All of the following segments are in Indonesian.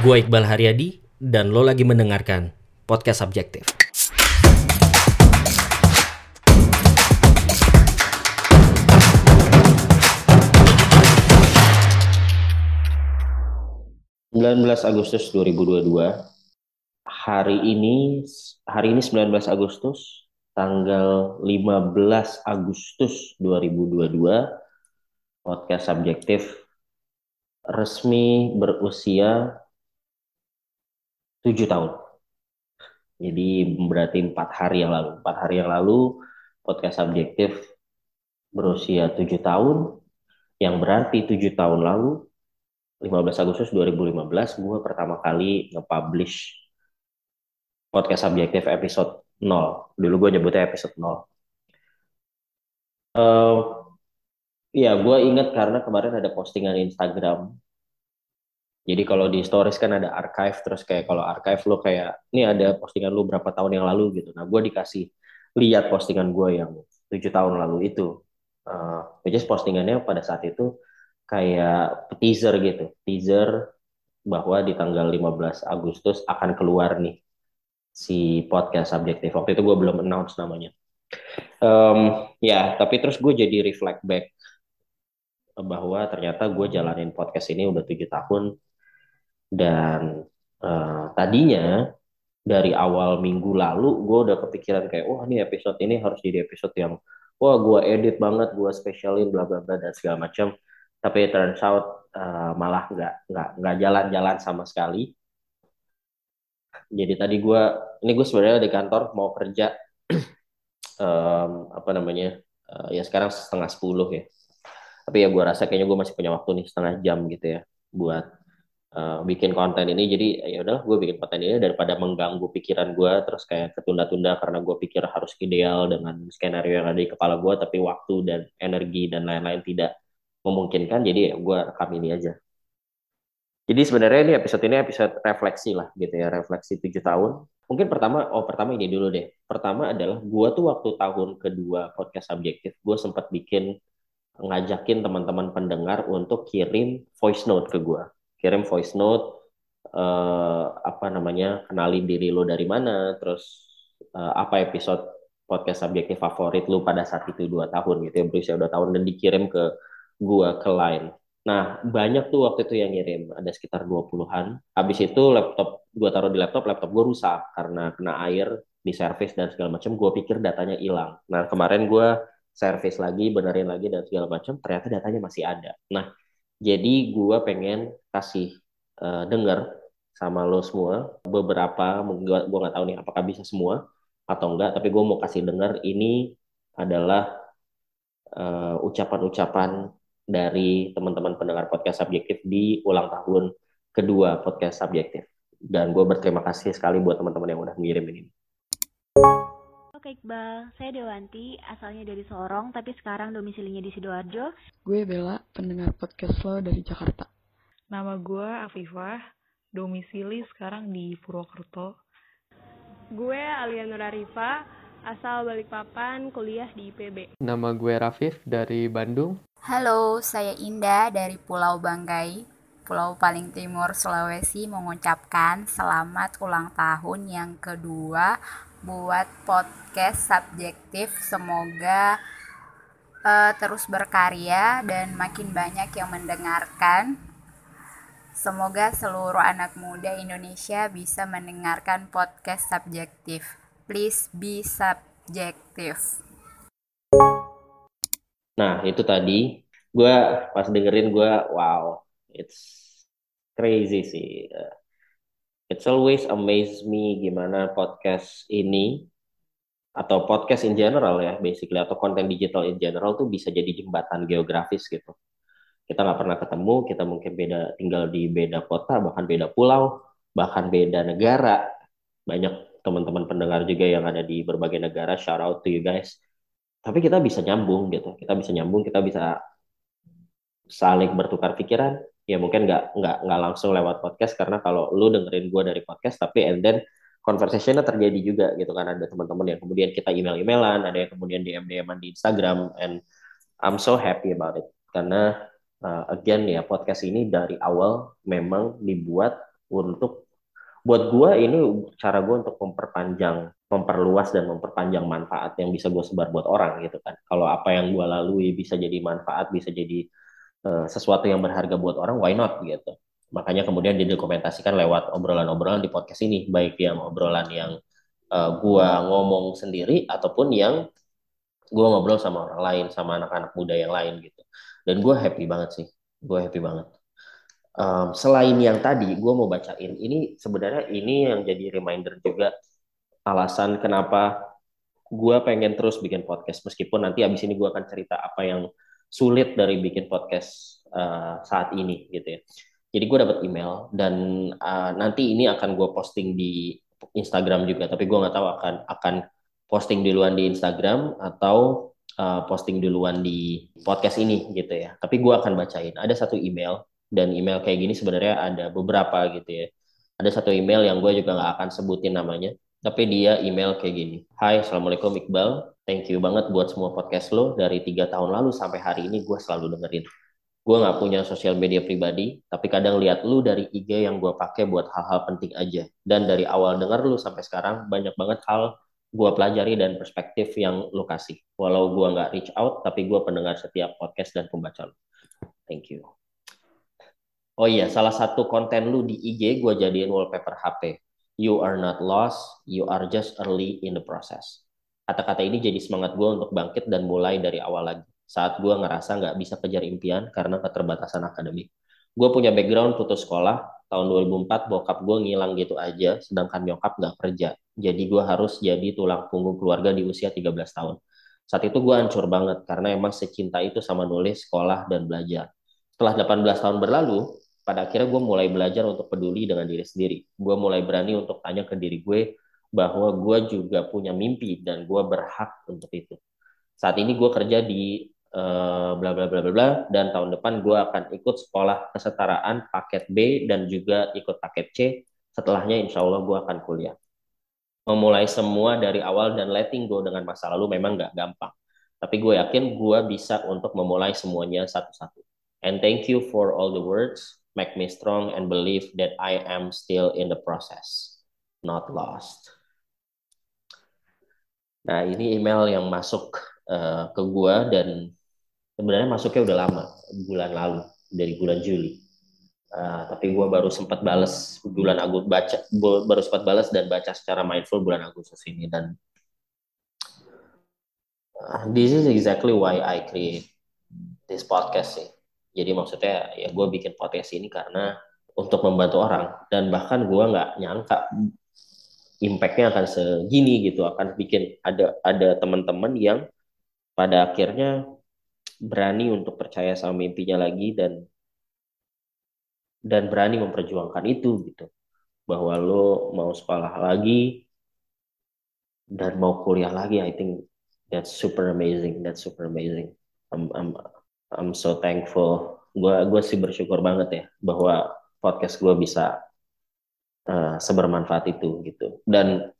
Gue Iqbal Haryadi dan lo lagi mendengarkan podcast subjektif. belas Agustus 2022 hari ini hari ini 19 Agustus tanggal 15 Agustus 2022 podcast subjektif resmi berusia tujuh tahun. Jadi berarti empat hari yang lalu. Empat hari yang lalu podcast subjektif berusia tujuh tahun, yang berarti tujuh tahun lalu 15 Agustus 2015 gue pertama kali nge-publish podcast subjektif episode 0. Dulu gue nyebutnya episode 0. Uh, Iya, gue inget karena kemarin ada postingan Instagram. Jadi kalau di stories kan ada archive, terus kayak kalau archive lo kayak, ini ada postingan lo berapa tahun yang lalu gitu. Nah, gue dikasih lihat postingan gue yang tujuh tahun lalu itu. Uh, which is postingannya pada saat itu kayak teaser gitu. Teaser bahwa di tanggal 15 Agustus akan keluar nih si podcast subjektif. Waktu itu gue belum announce namanya. Um, ya, tapi terus gue jadi reflect back bahwa ternyata gue jalanin podcast ini udah tujuh tahun dan uh, tadinya dari awal minggu lalu gue udah kepikiran kayak wah ini episode ini harus jadi episode yang wah gue edit banget gue spesialin bla bla bla dan segala macam tapi turns out uh, malah nggak nggak nggak jalan-jalan sama sekali. Jadi tadi gue ini gue sebenarnya di kantor mau kerja um, apa namanya uh, ya sekarang setengah sepuluh ya. Tapi ya gue rasa kayaknya gue masih punya waktu nih setengah jam gitu ya buat uh, bikin konten ini. Jadi ya udahlah gue bikin konten ini daripada mengganggu pikiran gue terus kayak ketunda-tunda karena gue pikir harus ideal dengan skenario yang ada di kepala gue tapi waktu dan energi dan lain-lain tidak memungkinkan jadi gue rekam ini aja. Jadi sebenarnya ini episode ini episode refleksi lah gitu ya refleksi tujuh tahun. Mungkin pertama oh pertama ini dulu deh. Pertama adalah gue tuh waktu tahun kedua podcast subjektif gue sempat bikin ngajakin teman-teman pendengar untuk kirim voice note ke gue. Kirim voice note uh, apa namanya kenali diri lo dari mana, terus uh, apa episode podcast subjektif favorit lo pada saat itu dua tahun gitu ya berusia dua tahun dan dikirim ke gue ke line. Nah, banyak tuh waktu itu yang ngirim, ada sekitar 20-an. Habis itu laptop, gue taruh di laptop, laptop gue rusak karena kena air, di service dan segala macam. Gue pikir datanya hilang. Nah, kemarin gue service lagi, benerin lagi dan segala macam, ternyata datanya masih ada. Nah, jadi gue pengen kasih uh, denger sama lo semua beberapa, gue nggak tahu nih apakah bisa semua atau enggak, tapi gue mau kasih denger ini adalah uh, ucapan-ucapan dari teman-teman pendengar podcast subjektif di ulang tahun kedua podcast subjektif. Dan gue berterima kasih sekali buat teman-teman yang udah mengirim ini. Oke Iqbal, saya Dewanti, asalnya dari Sorong, tapi sekarang domisilinya di Sidoarjo. Gue Bella, pendengar podcast lo dari Jakarta. Nama gue Afifah, domisili sekarang di Purwokerto. Gue Alia Nurarifa, asal Balikpapan, kuliah di IPB. Nama gue Rafif dari Bandung. Halo, saya Indah dari Pulau Banggai, Pulau paling timur Sulawesi mengucapkan selamat ulang tahun yang kedua buat podcast subjektif. Semoga uh, terus berkarya dan makin banyak yang mendengarkan. Semoga seluruh anak muda Indonesia bisa mendengarkan podcast subjektif. Please be subjektif. Nah, itu tadi gue pas dengerin gue wow, it's crazy sih. It's always amaze me gimana podcast ini atau podcast in general ya basically atau konten digital in general tuh bisa jadi jembatan geografis gitu. Kita nggak pernah ketemu kita mungkin beda tinggal di beda kota bahkan beda pulau bahkan beda negara. Banyak teman-teman pendengar juga yang ada di berbagai negara shout out to you guys. Tapi kita bisa nyambung gitu. Kita bisa nyambung kita bisa saling bertukar pikiran ya mungkin nggak nggak nggak langsung lewat podcast karena kalau lu dengerin gue dari podcast tapi and then conversationnya terjadi juga gitu kan. Ada teman-teman yang kemudian kita email-emailan ada yang kemudian DM dm di Instagram and I'm so happy about it. Karena uh, again ya podcast ini dari awal memang dibuat untuk buat gue ini cara gue untuk memperpanjang memperluas dan memperpanjang manfaat yang bisa gue sebar buat orang gitu kan. Kalau apa yang gue lalui bisa jadi manfaat bisa jadi uh, sesuatu yang berharga buat orang why not gitu. Makanya kemudian didokumentasikan lewat obrolan-obrolan di podcast ini. Baik yang obrolan yang uh, gue ngomong sendiri ataupun yang gue ngobrol sama orang lain sama anak-anak muda yang lain gitu. Dan gue happy banget sih. Gue happy banget. Um, selain yang tadi gue mau bacain ini sebenarnya ini yang jadi reminder juga alasan kenapa gue pengen terus bikin podcast. Meskipun nanti abis ini gue akan cerita apa yang sulit dari bikin podcast uh, saat ini gitu ya. Jadi gue dapat email dan uh, nanti ini akan gue posting di Instagram juga tapi gue nggak tahu akan akan posting duluan di Instagram atau uh, posting duluan di podcast ini gitu ya. Tapi gue akan bacain. Ada satu email dan email kayak gini sebenarnya ada beberapa gitu ya. Ada satu email yang gue juga nggak akan sebutin namanya, tapi dia email kayak gini. Hai, Assalamualaikum Iqbal. Thank you banget buat semua podcast lo. Dari tiga tahun lalu sampai hari ini gue selalu dengerin. Gue nggak punya sosial media pribadi, tapi kadang lihat lu dari IG yang gue pakai buat hal-hal penting aja. Dan dari awal denger lu sampai sekarang, banyak banget hal gue pelajari dan perspektif yang lu kasih. Walau gue nggak reach out, tapi gue pendengar setiap podcast dan pembaca lu. Thank you. Oh iya, salah satu konten lu di IG gue jadiin wallpaper HP. You are not lost, you are just early in the process. Kata-kata ini jadi semangat gue untuk bangkit dan mulai dari awal lagi. Saat gue ngerasa nggak bisa kejar impian karena keterbatasan akademik. Gue punya background putus sekolah, tahun 2004 bokap gue ngilang gitu aja, sedangkan nyokap nggak kerja. Jadi gue harus jadi tulang punggung keluarga di usia 13 tahun. Saat itu gue hancur banget karena emang secinta itu sama nulis, sekolah, dan belajar. Setelah 18 tahun berlalu, pada akhirnya gue mulai belajar untuk peduli dengan diri sendiri. Gue mulai berani untuk tanya ke diri gue bahwa gue juga punya mimpi dan gue berhak untuk itu. Saat ini gue kerja di uh, bla bla bla bla bla dan tahun depan gue akan ikut sekolah kesetaraan paket B dan juga ikut paket C. Setelahnya insya Allah gue akan kuliah. Memulai semua dari awal dan letting go dengan masa lalu memang gak gampang. Tapi gue yakin gue bisa untuk memulai semuanya satu-satu. And thank you for all the words make me strong and believe that I am still in the process, not lost. Nah, ini email yang masuk uh, ke gua dan sebenarnya masuknya udah lama, bulan lalu, dari bulan Juli. Uh, tapi gua baru sempat balas bulan Agustus baca baru sempat balas dan baca secara mindful bulan Agustus ini dan uh, this is exactly why I create this podcast sih jadi maksudnya ya gue bikin podcast ini karena untuk membantu orang. Dan bahkan gue nggak nyangka impactnya akan segini gitu akan bikin ada ada teman-teman yang pada akhirnya berani untuk percaya sama mimpinya lagi dan dan berani memperjuangkan itu gitu. Bahwa lo mau sekolah lagi dan mau kuliah lagi I think that's super amazing that's super amazing. I'm, I'm I'm so thankful. Gue gue sih bersyukur banget ya bahwa podcast gue bisa uh, sebermanfaat itu gitu. Dan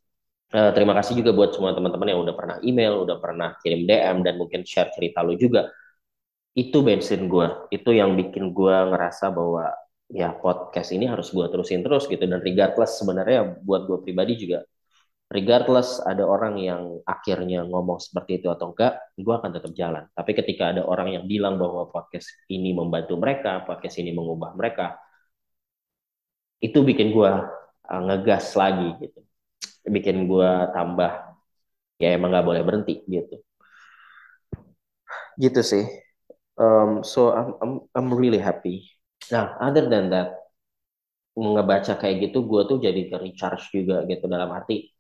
uh, terima kasih juga buat semua teman-teman yang udah pernah email, udah pernah kirim DM dan mungkin share cerita lu juga. Itu bensin gue. Itu yang bikin gue ngerasa bahwa ya podcast ini harus gue terusin terus gitu. Dan regardless sebenarnya buat gue pribadi juga regardless ada orang yang akhirnya ngomong seperti itu atau enggak, gue akan tetap jalan. Tapi ketika ada orang yang bilang bahwa podcast ini membantu mereka, podcast ini mengubah mereka, itu bikin gue uh, ngegas lagi gitu, bikin gue tambah ya emang nggak boleh berhenti gitu. Gitu sih. Um, so I'm, I'm I'm really happy. Nah, other than that, ngebaca kayak gitu, gue tuh jadi ke recharge juga gitu dalam arti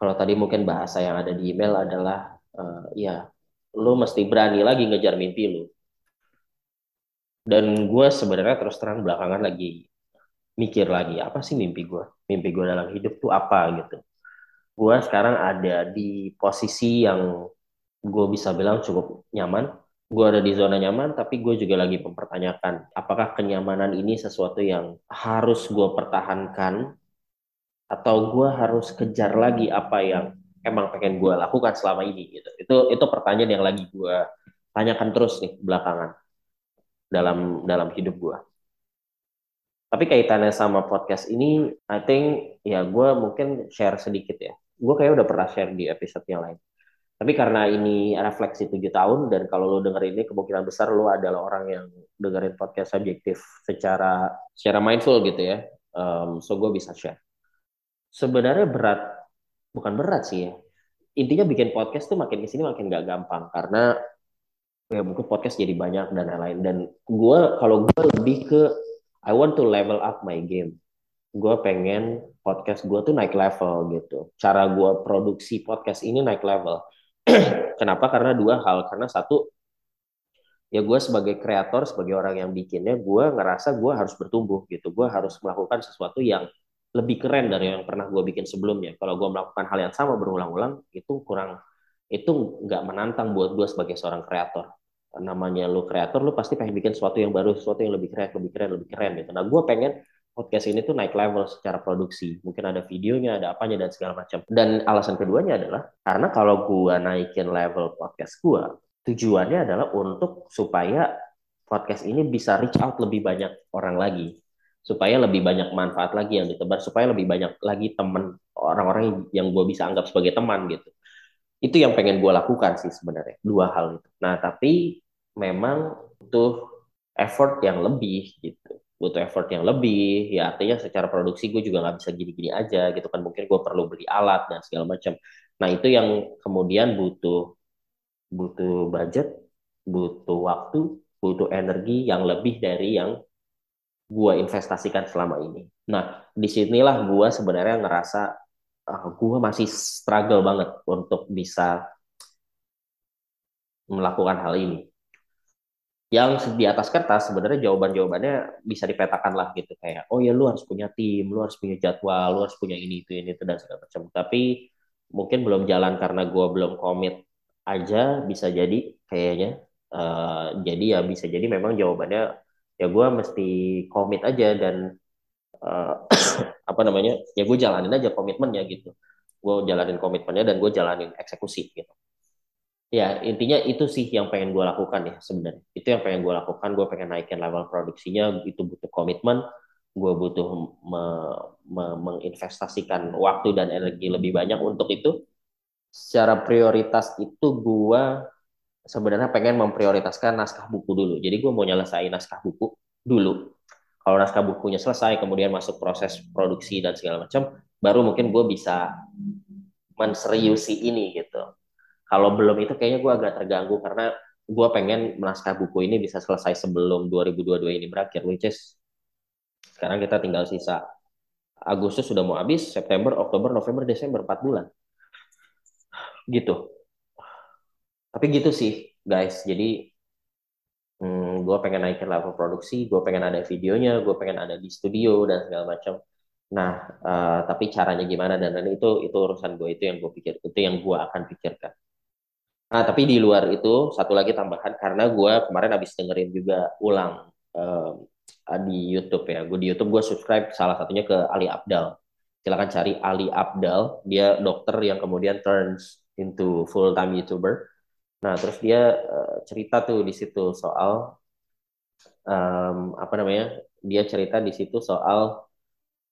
kalau tadi mungkin bahasa yang ada di email adalah uh, ya lu mesti berani lagi ngejar mimpi lu. Dan gue sebenarnya terus terang belakangan lagi mikir lagi apa sih mimpi gue mimpi gue dalam hidup tuh apa gitu. Gue sekarang ada di posisi yang gue bisa bilang cukup nyaman. Gue ada di zona nyaman tapi gue juga lagi mempertanyakan apakah kenyamanan ini sesuatu yang harus gue pertahankan atau gue harus kejar lagi apa yang emang pengen gue lakukan selama ini gitu itu itu pertanyaan yang lagi gue tanyakan terus nih belakangan dalam dalam hidup gue Tapi kaitannya sama podcast ini, I think ya gue mungkin share sedikit ya. Gue kayak udah pernah share di episode yang lain. Tapi karena ini refleksi tujuh tahun dan kalau lo denger ini kemungkinan besar lo adalah orang yang dengerin podcast subjektif secara secara mindful gitu ya. Um, so gue bisa share. Sebenarnya berat, bukan berat sih ya. Intinya bikin podcast tuh makin ke sini makin gak gampang karena ya mungkin podcast jadi banyak dan lain-lain. Dan gue kalau gue lebih ke I want to level up my game. Gue pengen podcast gue tuh naik level gitu. Cara gue produksi podcast ini naik level. Kenapa? Karena dua hal. Karena satu, ya gue sebagai kreator, sebagai orang yang bikinnya, gue ngerasa gue harus bertumbuh gitu. Gue harus melakukan sesuatu yang lebih keren dari yang pernah gue bikin sebelumnya. Kalau gue melakukan hal yang sama berulang-ulang, itu kurang, itu nggak menantang buat gue sebagai seorang kreator. Namanya lu kreator lu pasti pengen bikin sesuatu yang baru sesuatu yang lebih keren lebih keren lebih keren gitu. Nah gue pengen podcast ini tuh naik level secara produksi. Mungkin ada videonya ada apanya dan segala macam. Dan alasan keduanya adalah karena kalau gue naikin level podcast gue tujuannya adalah untuk supaya podcast ini bisa reach out lebih banyak orang lagi supaya lebih banyak manfaat lagi yang ditebar supaya lebih banyak lagi temen orang-orang yang gue bisa anggap sebagai teman gitu. Itu yang pengen gue lakukan sih sebenarnya dua hal itu. Nah tapi memang butuh effort yang lebih gitu. Butuh effort yang lebih ya artinya secara produksi gue juga nggak bisa gini-gini aja gitu kan. Mungkin gue perlu beli alat dan segala macam. Nah itu yang kemudian butuh butuh budget butuh waktu butuh energi yang lebih dari yang gue investasikan selama ini nah di sinilah gue sebenarnya ngerasa uh, ah, gue masih struggle banget untuk bisa melakukan hal ini. Yang di atas kertas sebenarnya jawaban-jawabannya bisa dipetakan lah gitu kayak oh ya lu harus punya tim, lu harus punya jadwal, lu harus punya ini itu ini itu dan segala macam. Tapi mungkin belum jalan karena gue belum komit aja bisa jadi kayaknya. Uh, jadi ya bisa jadi memang jawabannya ya gue mesti komit aja dan uh, apa namanya ya gue jalanin aja komitmennya gitu. Gue jalanin komitmennya dan gue jalanin eksekusi gitu. Ya intinya itu sih yang pengen gue lakukan ya sebenarnya. Itu yang pengen gue lakukan. Gue pengen naikin level produksinya itu butuh komitmen gue butuh me, me, menginvestasikan waktu dan energi lebih banyak untuk itu. Secara prioritas itu gue sebenarnya pengen memprioritaskan naskah buku dulu. Jadi gue mau nyelesain naskah buku dulu. Kalau naskah bukunya selesai kemudian masuk proses produksi dan segala macam baru mungkin gue bisa menseriusi ini gitu. Kalau belum itu kayaknya gue agak terganggu karena gue pengen naskah buku ini bisa selesai sebelum 2022 ini berakhir which is sekarang kita tinggal sisa Agustus sudah mau habis September Oktober November Desember 4 bulan. Gitu tapi gitu sih guys jadi hmm, gue pengen naikin level produksi, gue pengen ada videonya, gue pengen ada di studio dan segala macam. Nah, uh, tapi caranya gimana dan dan itu itu urusan gue itu yang gue pikir itu yang gue akan pikirkan. Nah, tapi di luar itu satu lagi tambahan karena gue kemarin habis dengerin juga ulang uh, di YouTube ya. Gue di YouTube gue subscribe salah satunya ke Ali Abdal. Silakan cari Ali Abdal. Dia dokter yang kemudian turns into full time YouTuber Nah, terus dia uh, cerita tuh di situ soal um, apa namanya? Dia cerita di situ soal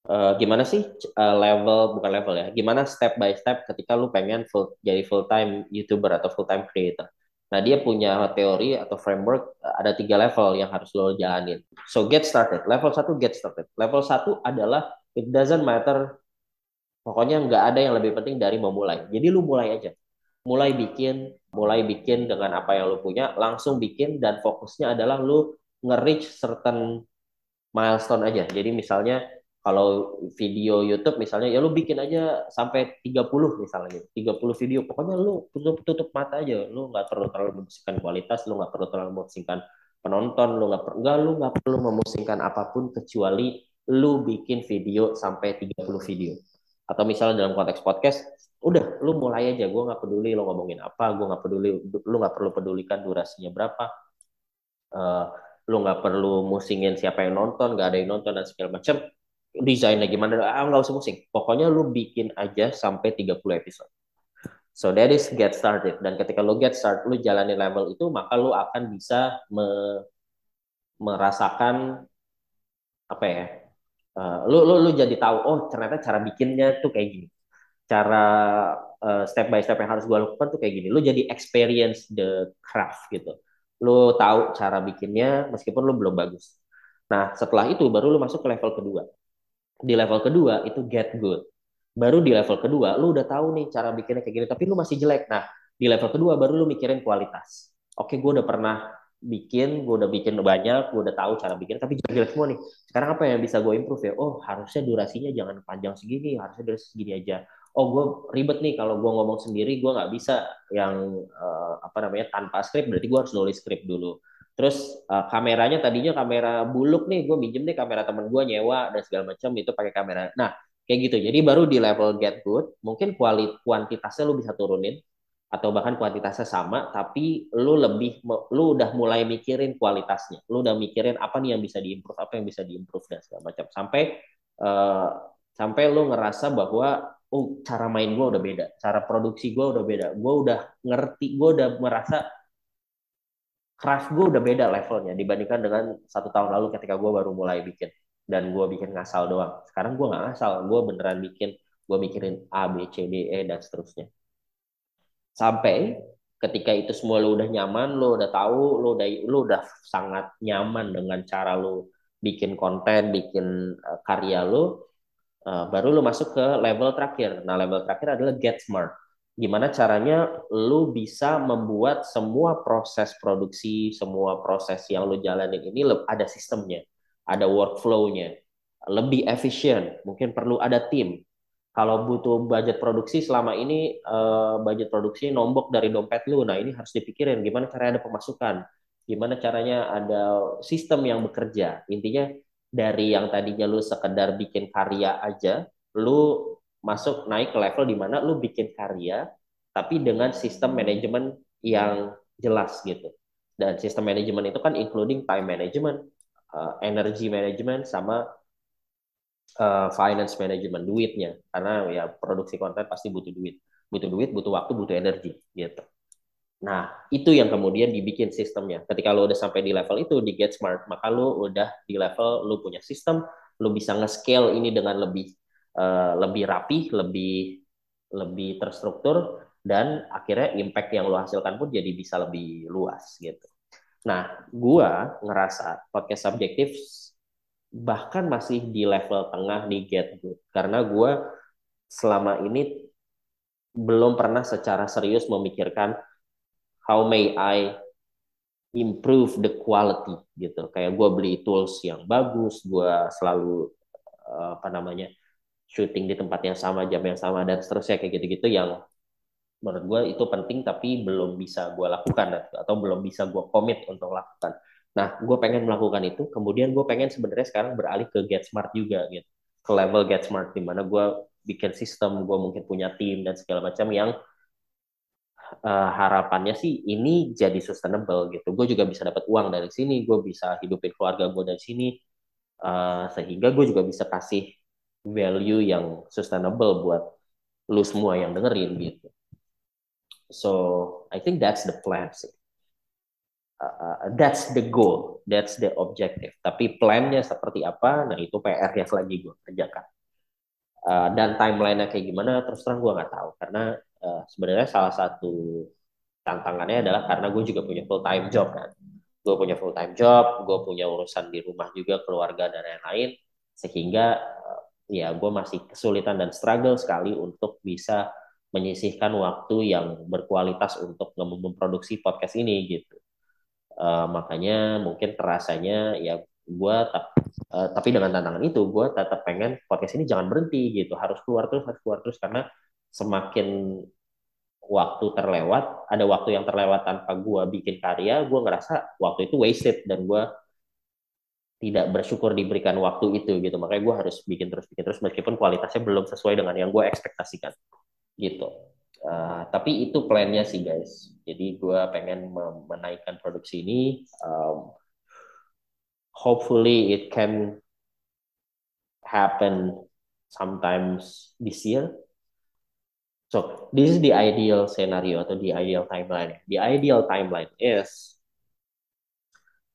uh, gimana sih uh, level bukan level ya, gimana step by step ketika lu pengen full jadi full time youtuber atau full time creator. Nah, dia punya teori atau framework ada tiga level yang harus lo jalanin. So get started. Level satu get started. Level satu adalah it doesn't matter. Pokoknya nggak ada yang lebih penting dari memulai. Jadi lu mulai aja mulai bikin, mulai bikin dengan apa yang lu punya, langsung bikin dan fokusnya adalah lu nge-reach certain milestone aja. Jadi misalnya kalau video YouTube misalnya ya lu bikin aja sampai 30 misalnya 30 video. Pokoknya lu tutup tutup mata aja. Lu nggak perlu terlalu memusingkan kualitas lu nggak perlu terlalu memusingkan penonton lu nggak nggak lu nggak perlu memusingkan apa pun kecuali lu bikin video sampai 30 video atau misalnya dalam konteks podcast udah lu mulai aja. Gue nggak peduli lo ngomongin apa gue nggak peduli lu nggak perlu pedulikan durasinya berapa. Uh, lu nggak perlu musingin siapa yang nonton nggak ada yang nonton dan segala macam. Desainnya gimana ah nggak usah musing. Pokoknya lu bikin aja sampai 30 episode. So that is get started. Dan ketika lu get start lu jalani level itu maka lu akan bisa me merasakan apa ya uh, lu lu lu jadi tahu oh ternyata cara bikinnya tuh kayak gini. Cara uh, step by step yang harus gue lakukan tuh kayak gini. Lu jadi experience the craft gitu. Lu tahu cara bikinnya meskipun lu belum bagus. Nah setelah itu baru lu masuk ke level kedua. Di level kedua itu get good. Baru di level kedua lu udah tahu nih cara bikinnya kayak gini tapi lu masih jelek. Nah di level kedua baru lu mikirin kualitas. Oke gue udah pernah bikin gue udah bikin banyak gue udah tahu cara bikin tapi jelek semua nih. Sekarang apa yang bisa gue improve ya? Oh harusnya durasinya jangan panjang segini harusnya durasi segini aja. Oh gue ribet nih kalau gue ngomong sendiri gue nggak bisa yang uh, apa namanya tanpa skrip berarti gue harus nulis skrip dulu. Terus uh, kameranya tadinya kamera buluk nih gue minjem nih kamera temen gue nyewa dan segala macam itu pakai kamera. Nah kayak gitu. Jadi baru di level get good mungkin kualit kuantitasnya lu bisa turunin atau bahkan kuantitasnya sama tapi lu lebih lu udah mulai mikirin kualitasnya lu udah mikirin apa nih yang bisa diimprove apa yang bisa diimprove dan segala macam sampai uh, sampai lu ngerasa bahwa oh cara main gue udah beda cara produksi gue udah beda gue udah ngerti gue udah merasa craft gue udah beda levelnya dibandingkan dengan satu tahun lalu ketika gue baru mulai bikin dan gue bikin ngasal doang. Sekarang gue nggak ngasal, gue beneran bikin, gue mikirin A, B, C, D, E dan seterusnya. Sampai ketika itu semua lo udah nyaman, lo udah tahu, lo udah lo udah sangat nyaman dengan cara lo bikin konten, bikin uh, karya lo, uh, baru lo masuk ke level terakhir. Nah level terakhir adalah get smart gimana caranya lu bisa membuat semua proses produksi, semua proses yang lu jalanin ini ada sistemnya, ada workflow-nya, lebih efisien, mungkin perlu ada tim. Kalau butuh budget produksi selama ini uh, budget produksi nombok dari dompet lu, nah ini harus dipikirin gimana caranya ada pemasukan, gimana caranya ada sistem yang bekerja. Intinya dari yang tadinya lu sekedar bikin karya aja, lu masuk naik ke level di mana lu bikin karya tapi dengan sistem manajemen yang jelas gitu. Dan sistem manajemen itu kan including time management, uh, energy management sama uh, finance management duitnya karena ya produksi konten pasti butuh duit. Butuh duit, butuh waktu, butuh energi gitu. Nah, itu yang kemudian dibikin sistemnya. Ketika lo udah sampai di level itu di Get Smart, maka lo udah di level lo punya sistem, lo bisa nge-scale ini dengan lebih uh, lebih rapi, lebih lebih terstruktur dan akhirnya impact yang lo hasilkan pun jadi bisa lebih luas gitu. Nah, gua ngerasa podcast subjektif bahkan masih di level tengah di Get Good karena gua selama ini belum pernah secara serius memikirkan how may I improve the quality gitu. Kayak gue beli tools yang bagus, gue selalu apa namanya syuting di tempat yang sama, jam yang sama dan seterusnya kayak gitu-gitu yang menurut gue itu penting tapi belum bisa gue lakukan atau belum bisa gue komit untuk lakukan. Nah, gue pengen melakukan itu, kemudian gue pengen sebenarnya sekarang beralih ke Get Smart juga gitu, ke level Get Smart di mana gue bikin sistem, gue mungkin punya tim dan segala macam yang uh, harapannya sih ini jadi sustainable gitu. Gue juga bisa dapat uang dari sini, gue bisa hidupin keluarga gue dari sini, uh, sehingga gue juga bisa kasih value yang sustainable buat lu semua yang dengerin gitu. So I think that's the plan sih. Uh, that's the goal, that's the objective. Tapi plannya seperti apa? Nah itu PR yang lagi gue kerjakan. Uh, dan timelinenya kayak gimana? Terus terang gue nggak tahu karena uh, sebenarnya salah satu tantangannya adalah karena gue juga punya full time job kan. Gue punya full time job, gue punya urusan di rumah juga, keluarga dan lain-lain, sehingga uh, ya gue masih kesulitan dan struggle sekali untuk bisa menyisihkan waktu yang berkualitas untuk memproduksi podcast ini gitu. Uh, makanya mungkin terasanya ya gue uh, tapi dengan tantangan itu gue tetap pengen podcast ini jangan berhenti gitu. Harus keluar terus harus keluar terus karena semakin waktu terlewat ada waktu yang terlewat tanpa gue bikin karya gue ngerasa waktu itu wasted dan gue tidak bersyukur diberikan waktu itu gitu. Makanya gue harus bikin terus bikin terus meskipun kualitasnya belum sesuai dengan yang gue ekspektasikan gitu uh, tapi itu plannya sih guys. Jadi gue pengen menaikkan produksi ini um, hopefully it can happen sometimes this year. So this is the ideal scenario atau the ideal timeline. The ideal timeline is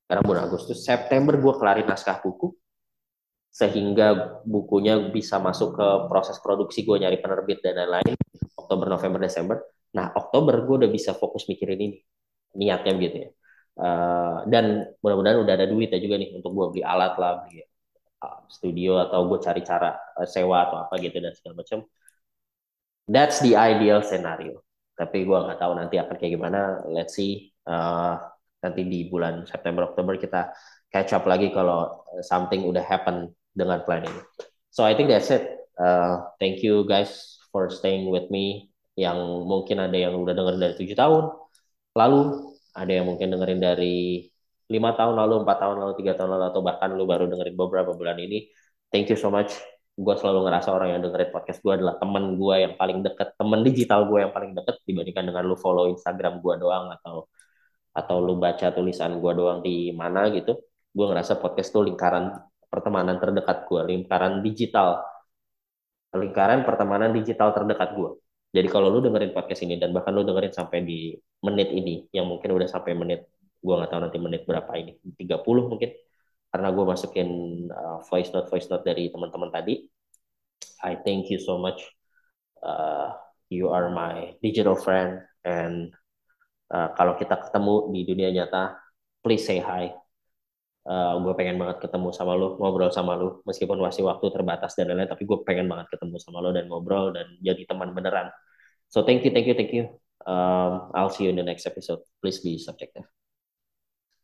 karena bulan Agustus September gue kelarin naskah buku sehingga bukunya bisa masuk ke proses produksi gue nyari penerbit dan lain-lain Oktober November Desember. Nah Oktober gue udah bisa fokus mikirin ini. Niatnya gitu ya. Uh, dan mudah-mudahan udah ada duit ya juga nih untuk gue beli alat lah beli uh, studio atau gue cari cara uh, sewa atau apa gitu dan segala macam. That's the ideal scenario. Tapi gue nggak tahu nanti akan kayak gimana. Let's see. Uh, nanti di bulan September Oktober kita catch up lagi kalau something udah happen dengan plan ini. So I think that's it. Uh, thank you guys for staying with me. Yang mungkin ada yang udah dengerin dari tujuh tahun lalu, ada yang mungkin dengerin dari lima tahun lalu, empat tahun lalu, tiga tahun lalu, atau bahkan lu baru dengerin beberapa bulan ini. Thank you so much. Gue selalu ngerasa orang yang dengerin podcast gue adalah temen gue yang paling deket, temen digital gue yang paling deket dibandingkan dengan lu follow Instagram gue doang atau atau lu baca tulisan gue doang di mana gitu. Gue ngerasa podcast tuh lingkaran pertemanan terdekat gue, lingkaran digital, lingkaran pertemanan digital terdekat gue. Jadi kalau lu dengerin podcast ini dan bahkan lu dengerin sampai di menit ini, yang mungkin udah sampai menit, gue nggak tahu nanti menit berapa ini, 30 mungkin, karena gue masukin uh, voice note voice note dari teman-teman tadi. I thank you so much. Uh, you are my digital friend and uh, kalau kita ketemu di dunia nyata, please say hi uh, eh, gue pengen banget ketemu sama lo ngobrol sama lo meskipun masih waktu terbatas dan lain-lain tapi gue pengen banget ketemu sama lo dan ngobrol dan jadi teman beneran. So thank you thank you thank you. Um, I'll see you in the next episode. Please be subjective